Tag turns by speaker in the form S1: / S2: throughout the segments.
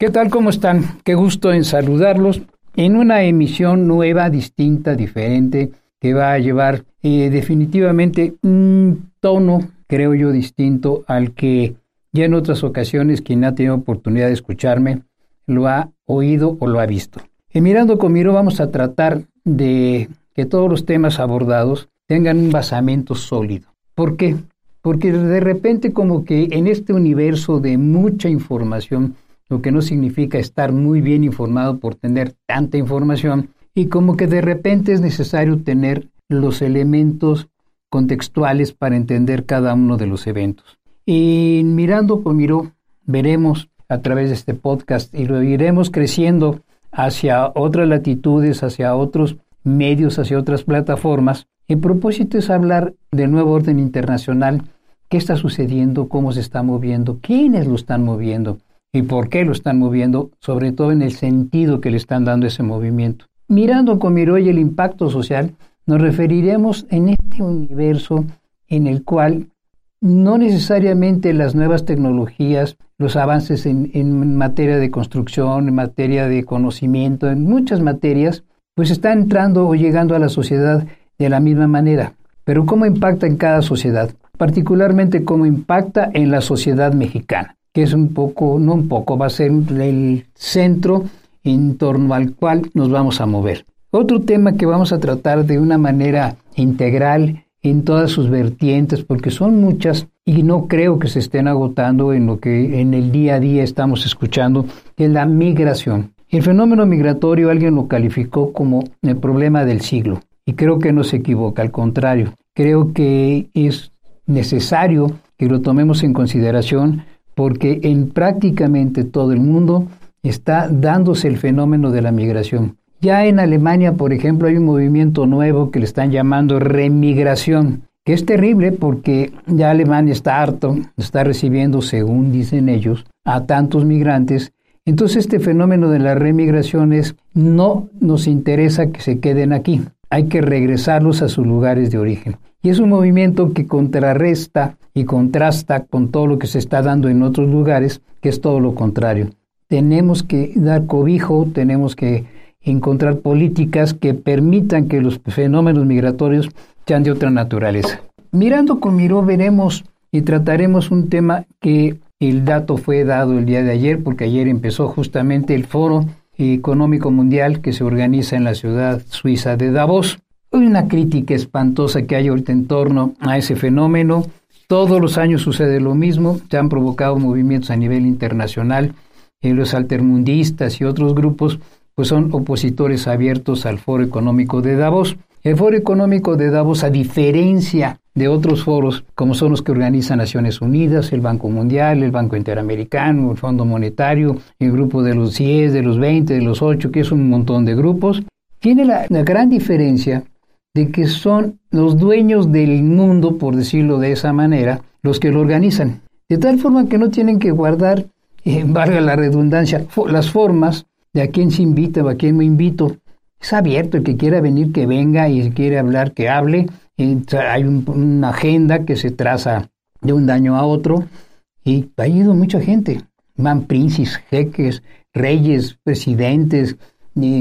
S1: ¿Qué tal? ¿Cómo están? Qué gusto en saludarlos en una emisión nueva, distinta, diferente, que va a llevar eh, definitivamente un tono, creo yo, distinto al que ya en otras ocasiones quien ha tenido oportunidad de escucharme lo ha oído o lo ha visto. En Mirando con Miro vamos a tratar de que todos los temas abordados tengan un basamento sólido. ¿Por qué? Porque de repente como que en este universo de mucha información, lo que no significa estar muy bien informado por tener tanta información, y como que de repente es necesario tener los elementos contextuales para entender cada uno de los eventos. Y mirando con Miró, veremos a través de este podcast y lo iremos creciendo hacia otras latitudes, hacia otros medios, hacia otras plataformas. El propósito es hablar del nuevo orden internacional, qué está sucediendo, cómo se está moviendo, quiénes lo están moviendo y por qué lo están moviendo, sobre todo en el sentido que le están dando ese movimiento. Mirando con Miroy el impacto social, nos referiremos en este universo en el cual no necesariamente las nuevas tecnologías, los avances en, en, materia de construcción, en materia de conocimiento, en muchas materias, pues están entrando o llegando a la sociedad de la misma manera. Pero ¿cómo impacta en cada sociedad? Particularmente cómo impacta en la sociedad mexicana, es un poco, no un poco, va a ser el centro en torno al cual nos vamos a mover. Otro tema que vamos a tratar de una manera integral en todas sus vertientes, porque son muchas y no creo que se estén agotando en lo que en el día a día estamos escuchando, es la migración. El fenómeno migratorio alguien lo calificó como el problema del siglo y creo que no se equivoca, al contrario, creo que es necesario que lo tomemos en consideración porque en prácticamente todo el mundo está dándose el fenómeno de la migración. Ya en Alemania, por ejemplo, hay un movimiento nuevo que le están llamando remigración, que es terrible porque ya Alemania está harto, está recibiendo, según dicen ellos, a tantos migrantes. Entonces este fenómeno de la remigración es no nos interesa que se queden aquí, hay que regresarlos a sus lugares de origen. Y es un movimiento que contrarresta y contrasta con todo lo que se está dando en otros lugares, que es todo lo contrario. Tenemos que dar cobijo, tenemos que encontrar políticas que permitan que los fenómenos migratorios sean de otra naturaleza. Mirando con Miró veremos y trataremos un tema que el dato fue dado el día de ayer, porque ayer empezó justamente el Foro Económico Mundial que se organiza en la ciudad suiza de Davos. Hay una crítica espantosa que hay ahorita en torno a ese fenómeno. Todos los años sucede lo mismo, se han provocado movimientos a nivel internacional, en los altermundistas y otros grupos pues son opositores abiertos al Foro Económico de Davos. El Foro Económico de Davos, a diferencia de otros foros, como son los que organizan Naciones Unidas, el Banco Mundial, el Banco Interamericano, el Fondo Monetario, el grupo de los 10, de los 20, de los 8, que es un montón de grupos, tiene la gran diferencia de que son los dueños del mundo, por decirlo de esa manera, los que lo organizan. De tal forma que no tienen que guardar, eh, valga la redundancia, las formas de a quién se invita o a quién me invito. Es abierto, el que quiera venir que venga y si quiere hablar que hable. hay una agenda que se traza de un daño a otro y ha ido mucha gente. Van príncipes, jeques, reyes, presidentes,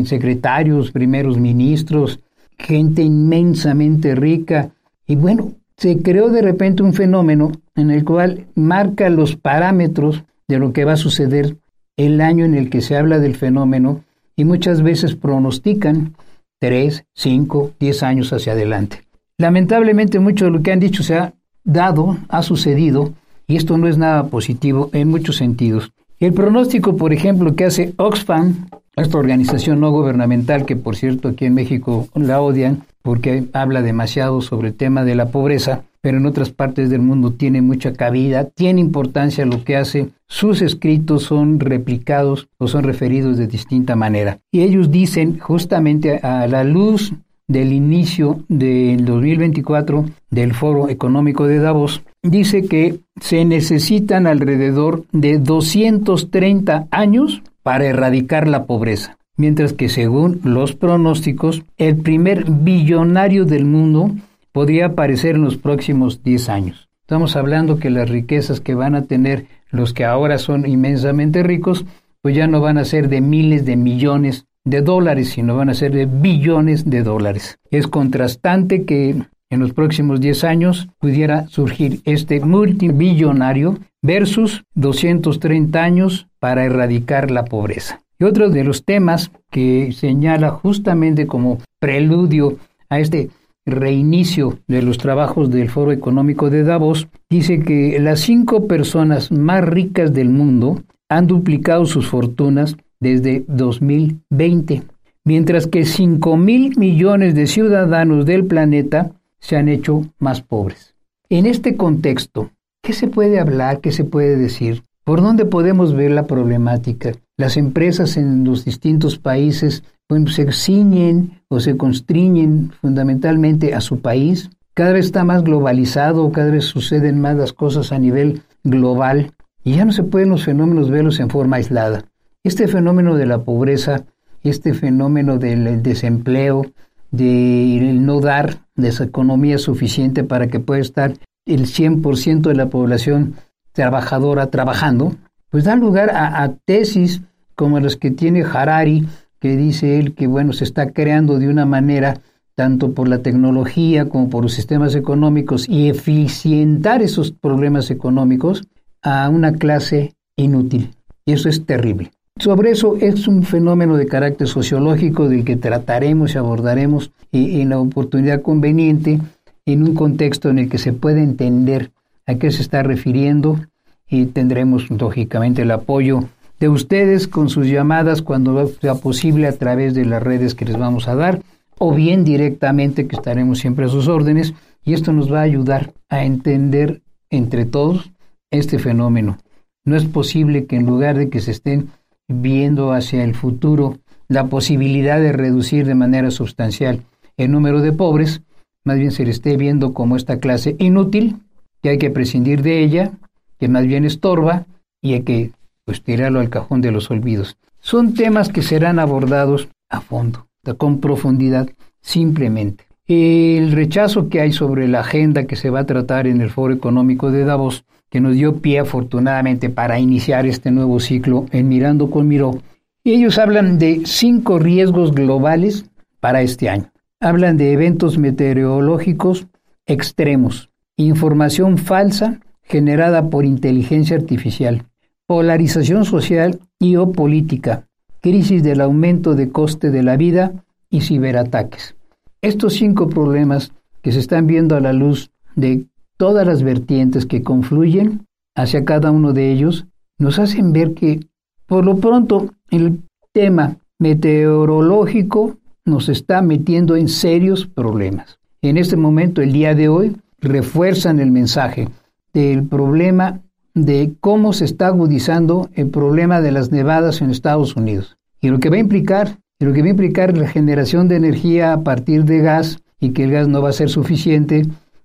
S1: secretarios, primeros ministros, gente inmensamente rica. Y bueno, se creó de repente un fenómeno en el cual marca los parámetros de lo que va a suceder el año en el que se habla del fenómeno y muchas veces pronostican tres, cinco, diez años hacia adelante. Lamentablemente mucho de lo que han dicho se ha dado, ha sucedido, y esto no es nada positivo en muchos sentidos. El pronóstico, por ejemplo, que hace Oxfam, esta organización no gubernamental que por cierto aquí en México la odian porque habla demasiado sobre el tema de la pobreza, pero en otras partes del mundo tiene mucha cabida, tiene importancia lo que hace, sus escritos son replicados o son referidos de distinta manera. Y ellos dicen justamente a la luz del inicio del 2024 del Foro Económico de Davos, dice que se necesitan alrededor de 230 años para erradicar la pobreza, mientras que según los pronósticos, el primer billonario del mundo podría aparecer en los próximos 10 años. Estamos hablando que las riquezas que van a tener los que ahora son inmensamente ricos, pues ya no van a ser de miles de millones de dólares, sino van a ser de billones de dólares. Es contrastante que en los próximos 10 años pudiera surgir este multibillonario versus 230 años para erradicar la pobreza. Y otro de los temas que señala justamente como preludio a este reinicio de los trabajos del Foro Económico de Davos, dice que las cinco personas más ricas del mundo han duplicado sus fortunas desde 2020, mientras que 5 mil millones de ciudadanos del planeta se han hecho más pobres. En este contexto, ¿qué se puede hablar? ¿Qué se puede decir? ¿Por dónde podemos ver la problemática? Las empresas en los distintos países pues, se ciñen o se constriñen fundamentalmente a su país. Cada vez está más globalizado, cada vez suceden más las cosas a nivel global y ya no se pueden los fenómenos verlos en forma aislada. Este fenómeno de la pobreza, este fenómeno del desempleo, de no dar de esa economía suficiente para que pueda estar el 100% de la población trabajadora trabajando, pues da lugar a, tesis como las que tiene Harari, que dice él que bueno, se está creando de una manera tanto por la tecnología como por los sistemas económicos y eficientar esos problemas económicos a una clase inútil. Y eso es terrible. Sobre eso es un fenómeno de carácter sociológico del que trataremos y abordaremos en la oportunidad conveniente en un contexto en el que se pueda entender a qué se está refiriendo y tendremos lógicamente el apoyo de ustedes con sus llamadas cuando sea posible a través de las redes que les vamos a dar o bien directamente que estaremos siempre a sus órdenes y esto nos va a ayudar a entender entre todos este fenómeno. No es posible que en lugar de que se estén viendo hacia el futuro la posibilidad de reducir de manera sustancial el número de pobres, más bien se le esté viendo como esta clase inútil, que hay que prescindir de ella, que más bien estorba y hay que pues, tirarlo al cajón de los olvidos. Son temas que serán abordados a fondo, con profundidad, simplemente. El rechazo que hay sobre la agenda que se va a tratar en el Foro Económico de Davos que nos dio pie afortunadamente para iniciar este nuevo ciclo en Mirando con Miró. Y ellos hablan de cinco riesgos globales para este año. Hablan de eventos meteorológicos extremos, información falsa generada por inteligencia artificial, polarización social y o política, crisis del aumento de coste de la vida y ciberataques. Estos cinco problemas que se están viendo a la luz de todas las vertientes que confluyen hacia cada uno de ellos nos hacen ver que, por lo pronto, el tema meteorológico nos está metiendo en serios problemas. En este momento, el día de hoy, refuerzan el mensaje del problema de cómo se está agudizando el problema de las nevadas en Estados Unidos. Y lo que va a implicar, y lo que va a implicar la generación de energía a partir de gas y que el gas no va a ser suficiente,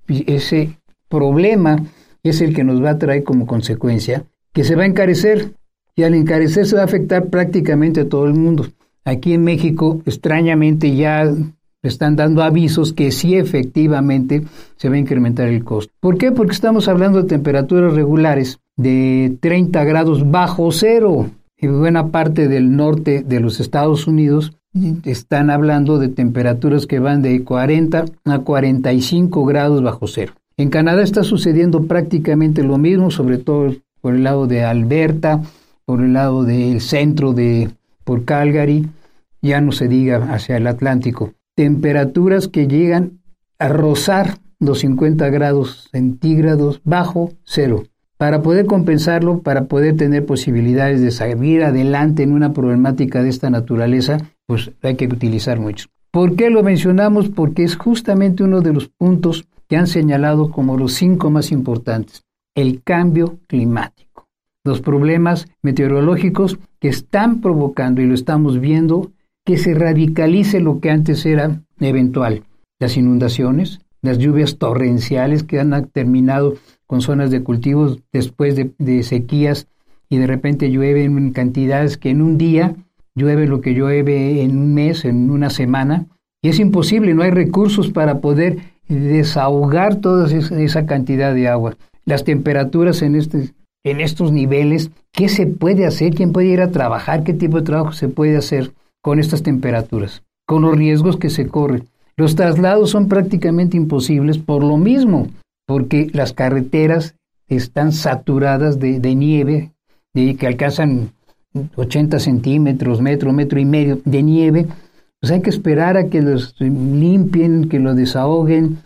S1: ese problema es el que nos va a traer como consecuencia que se va a encarecer y al encarecer se va a afectar prácticamente a todo el mundo. Aquí en México, extrañamente, ya están dando avisos que sí efectivamente se va a incrementar el costo. ¿Por qué? Porque estamos hablando de temperaturas regulares de 30 grados bajo cero. Y buena parte del norte de los Estados Unidos están hablando de temperaturas que van de 40 a 45 grados bajo cero. En Canadá está sucediendo prácticamente lo mismo, sobre todo por el lado de Alberta, por el lado del centro de por Calgary, ya no se diga hacia el Atlántico. Temperaturas que llegan a rozar los 50 grados centígrados bajo cero. Para poder compensarlo, para poder tener posibilidades de salir adelante en una problemática de esta naturaleza, pues hay que utilizar mucho. ¿Por qué lo mencionamos? Porque es justamente uno de los puntos que han señalado como los cinco más importantes. El cambio climático, los problemas meteorológicos que están provocando, y lo estamos viendo, que se radicalice lo que antes era eventual. Las inundaciones, las lluvias torrenciales que han terminado con zonas de cultivos después de, sequías y de repente llueve en cantidades que en un día llueve lo que llueve en un mes, en una semana, y es imposible, no hay recursos para poder desahogar toda esa cantidad de agua. Las temperaturas en, este, en estos niveles, ¿qué se puede hacer? ¿Quién puede ir a trabajar? ¿Qué tipo de trabajo se puede hacer con estas temperaturas? Con los riesgos que se corren. Los traslados son prácticamente imposibles por lo mismo, porque las carreteras están saturadas de, nieve, de que alcanzan 80 centímetros, metro, metro y medio de nieve, pues hay que esperar a que los limpien, que lo desahoguen.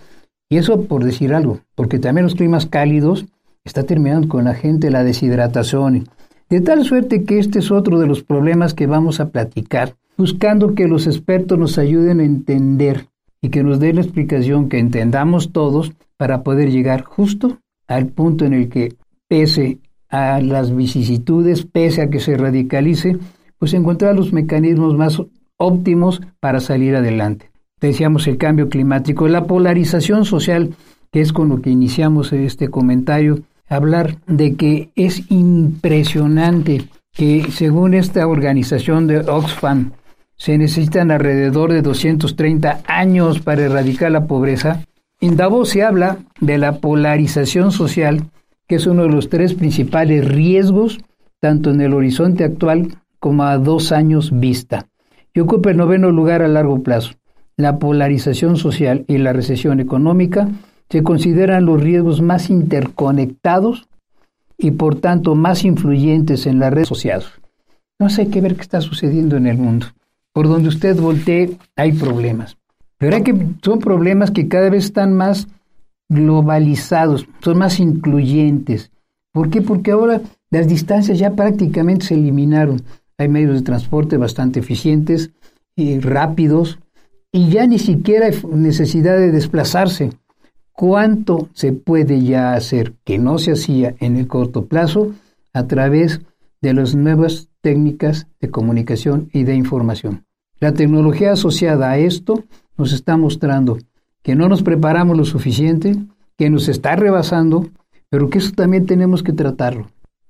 S1: Y eso por decir algo, porque también los climas cálidos está terminando con la gente la deshidratación. De tal suerte que este es otro de los problemas que vamos a platicar, buscando que los expertos nos ayuden a entender y que nos den la explicación que entendamos todos para poder llegar justo al punto en el que, pese a las vicisitudes, pese a que se radicalice, pues encontrar los mecanismos más óptimos para salir adelante. Decíamos el cambio climático, la polarización social, que es con lo que iniciamos este comentario, hablar de que es impresionante que según esta organización de Oxfam se necesitan alrededor de 230 años para erradicar la pobreza. En Davos se habla de la polarización social, que es uno de los tres principales riesgos, tanto en el horizonte actual como a dos años vista y ocupa el noveno lugar a largo plazo. La polarización social y la recesión económica se consideran los riesgos más interconectados y por tanto más influyentes en las redes sociales. No sé qué ver qué está sucediendo en el mundo. Por donde usted voltee hay problemas. Pero hay que, son problemas que cada vez están más globalizados, son más incluyentes. ¿Por qué? Porque ahora las distancias ya prácticamente se eliminaron hay medios de transporte bastante eficientes y rápidos y ya ni siquiera hay necesidad de desplazarse. ¿Cuánto se puede ya hacer que no se hacía en el corto plazo a través de las nuevas técnicas de comunicación y de información? La tecnología asociada a esto nos está mostrando que no nos preparamos lo suficiente, que nos está rebasando, pero que eso también tenemos que tratarlo.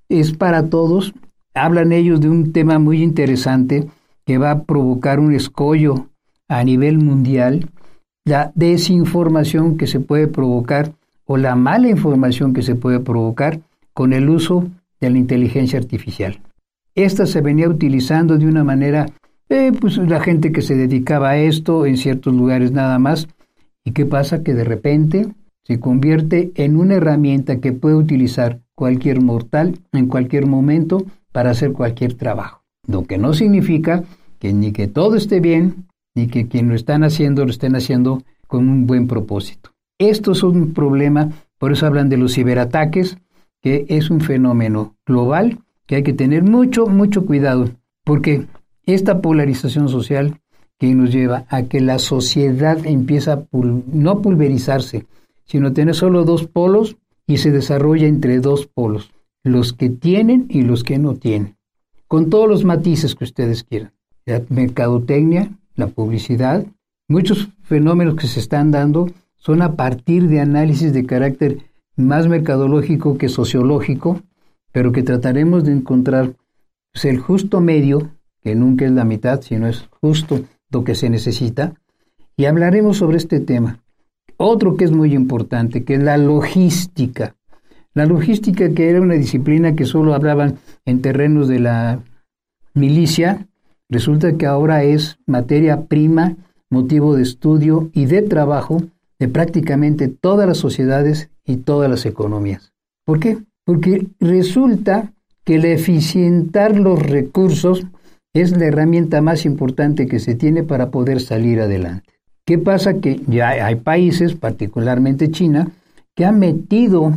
S1: Es para todos hablan ellos de un tema muy interesante que va a provocar un escollo a nivel mundial, la desinformación que se puede provocar o la mala información que se puede provocar con el uso de la inteligencia artificial. Esta se venía utilizando de una manera, eh, pues la gente que se dedicaba a esto en ciertos lugares nada más. ¿Y qué pasa? Que de repente se convierte en una herramienta que puede utilizar cualquier mortal en cualquier momento para hacer cualquier trabajo. Lo que no significa que ni que todo esté bien, ni que quien lo están haciendo lo estén haciendo con un buen propósito. Esto es un problema, por eso hablan de los ciberataques, que es un fenómeno global que hay que tener mucho, mucho cuidado, porque esta polarización social que nos lleva a que la sociedad empieza a no pulverizarse, sino tener solo dos polos y se desarrolla entre dos polos los que tienen y los que no tienen, con todos los matices que ustedes quieran. La mercadotecnia, la publicidad, muchos fenómenos que se están dando son a partir de análisis de carácter más mercadológico que sociológico, pero que trataremos de encontrar pues, el justo medio, que nunca es la mitad, sino es justo lo que se necesita, y hablaremos sobre este tema. Otro que es muy importante, que es la logística. La logística, que era una disciplina que solo hablaban en terrenos de la milicia, resulta que ahora es materia prima, motivo de estudio y de trabajo de prácticamente todas las sociedades y todas las economías. ¿Por qué? Porque resulta que el eficientar los recursos es la herramienta más importante que se tiene para poder salir adelante. ¿Qué pasa? Que ya hay países, particularmente China, que han metido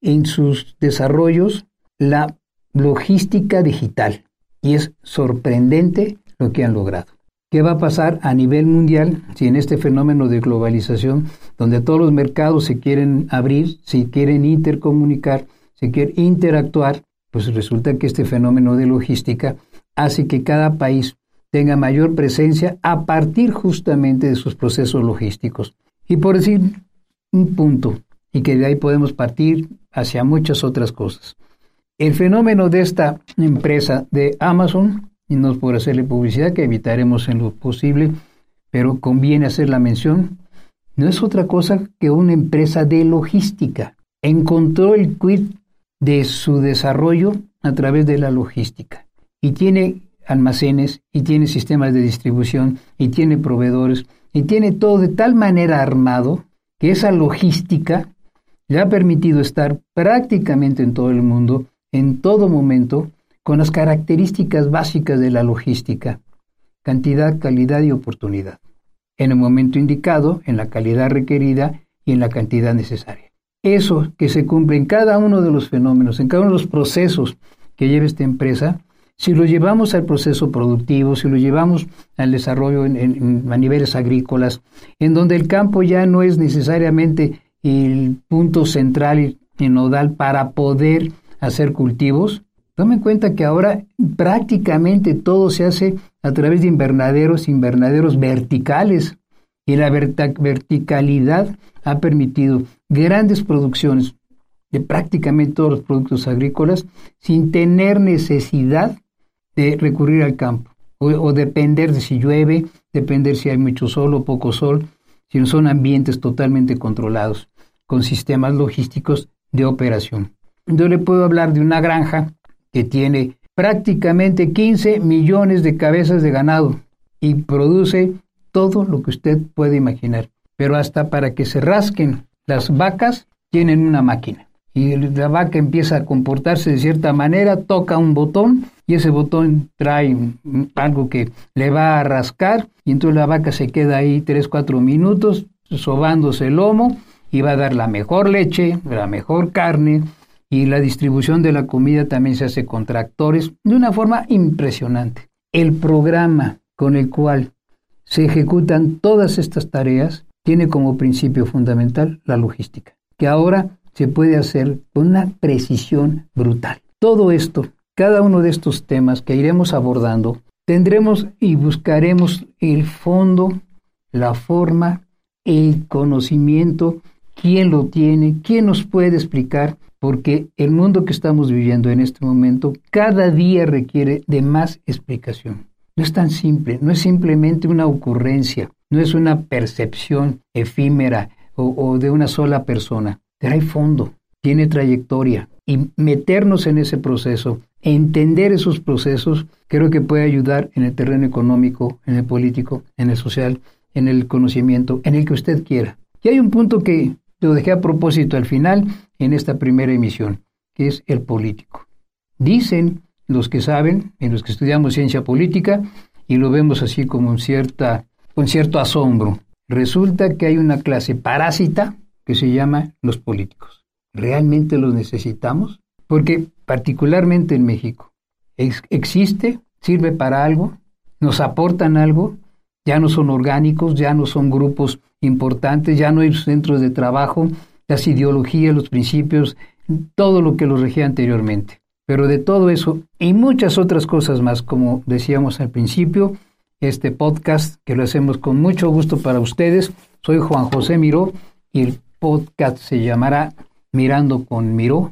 S1: en sus desarrollos la logística digital y es sorprendente lo que han logrado. ¿Qué va a pasar a nivel mundial si en este fenómeno de globalización, donde todos los mercados se quieren abrir, se quieren intercomunicar, se quieren interactuar, pues resulta que este fenómeno de logística hace que cada país tenga mayor presencia a partir justamente de sus procesos logísticos. Y por decir un punto, y que de ahí podemos partir hacia muchas otras cosas. El fenómeno de esta empresa de Amazon, y no es por hacerle publicidad, que evitaremos en lo posible, pero conviene hacer la mención, no es otra cosa que una empresa de logística. Encontró el quid de su desarrollo a través de la logística y tiene almacenes y tiene sistemas de distribución y tiene proveedores y tiene todo de tal manera armado que esa logística le ha permitido estar prácticamente en todo el mundo, en todo momento, con las características básicas de la logística, cantidad, calidad y oportunidad, en el momento indicado, en la calidad requerida y en la cantidad necesaria. Eso que se cumple en cada uno de los fenómenos, en cada uno de los procesos que lleva esta empresa, si lo llevamos al proceso productivo, si lo llevamos al desarrollo a niveles agrícolas, en donde el campo ya no es necesariamente el punto central y nodal para poder hacer cultivos, tomen en cuenta que ahora prácticamente todo se hace a través de invernaderos, invernaderos verticales, y la verticalidad ha permitido grandes producciones de prácticamente todos los productos agrícolas sin tener necesidad recurrir al campo o, depender de si llueve, depender si hay mucho sol o poco sol, si son ambientes totalmente controlados con sistemas logísticos de operación. Yo le puedo hablar de una granja que tiene prácticamente 15 millones de cabezas de ganado y produce todo lo que usted puede imaginar. Pero hasta para que se rasquen las vacas tienen una máquina y la vaca empieza a comportarse de cierta manera, toca un botón y ese botón trae algo que le va a rascar y entonces la vaca se queda ahí 3, 4 minutos sobándose el lomo y va a dar la mejor leche, la mejor carne y la distribución de la comida también se hace con tractores de una forma impresionante. El programa con el cual se ejecutan todas estas tareas tiene como principio fundamental la logística, que ahora se puede hacer con una precisión brutal. Todo esto, cada uno de estos temas que iremos abordando, tendremos y buscaremos el fondo, la forma, el conocimiento, quién lo tiene, quién nos puede explicar, porque el mundo que estamos viviendo en este momento cada día requiere de más explicación. No es tan simple, no es simplemente una ocurrencia, no es una percepción efímera o, o de una sola persona hay fondo, tiene trayectoria y meternos en ese proceso, entender esos procesos, creo que puede ayudar en el terreno económico, en el político, en el social, en el conocimiento, en el que usted quiera. Y hay un punto que lo dejé a propósito al final en esta primera emisión, que es el político. Dicen los que saben, en los que estudiamos ciencia política, y lo vemos así como un cierta, con cierto asombro. Resulta que hay una clase parásita que se llama los políticos. ¿Realmente los necesitamos? Porque particularmente en México existe, sirve para algo, nos aportan algo, ya no son orgánicos, ya no son grupos importantes, ya no hay centros de trabajo, las ideologías, los principios, todo lo que los regía anteriormente. Pero de todo eso y muchas otras cosas más, como decíamos al principio, este podcast que lo hacemos con mucho gusto para ustedes. Soy Juan José Miró y el podcast se llamará Mirando con Miró.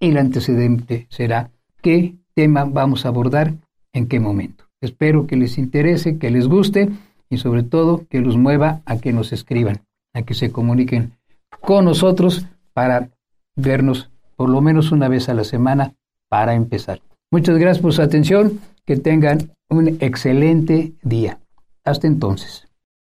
S1: El antecedente será qué tema vamos a abordar en qué momento. Espero que les interese, que les guste y sobre todo que los mueva a que nos escriban, a que se comuniquen con nosotros para vernos por lo menos una vez a la semana para empezar. Muchas gracias por su atención, que tengan un excelente día. Hasta entonces.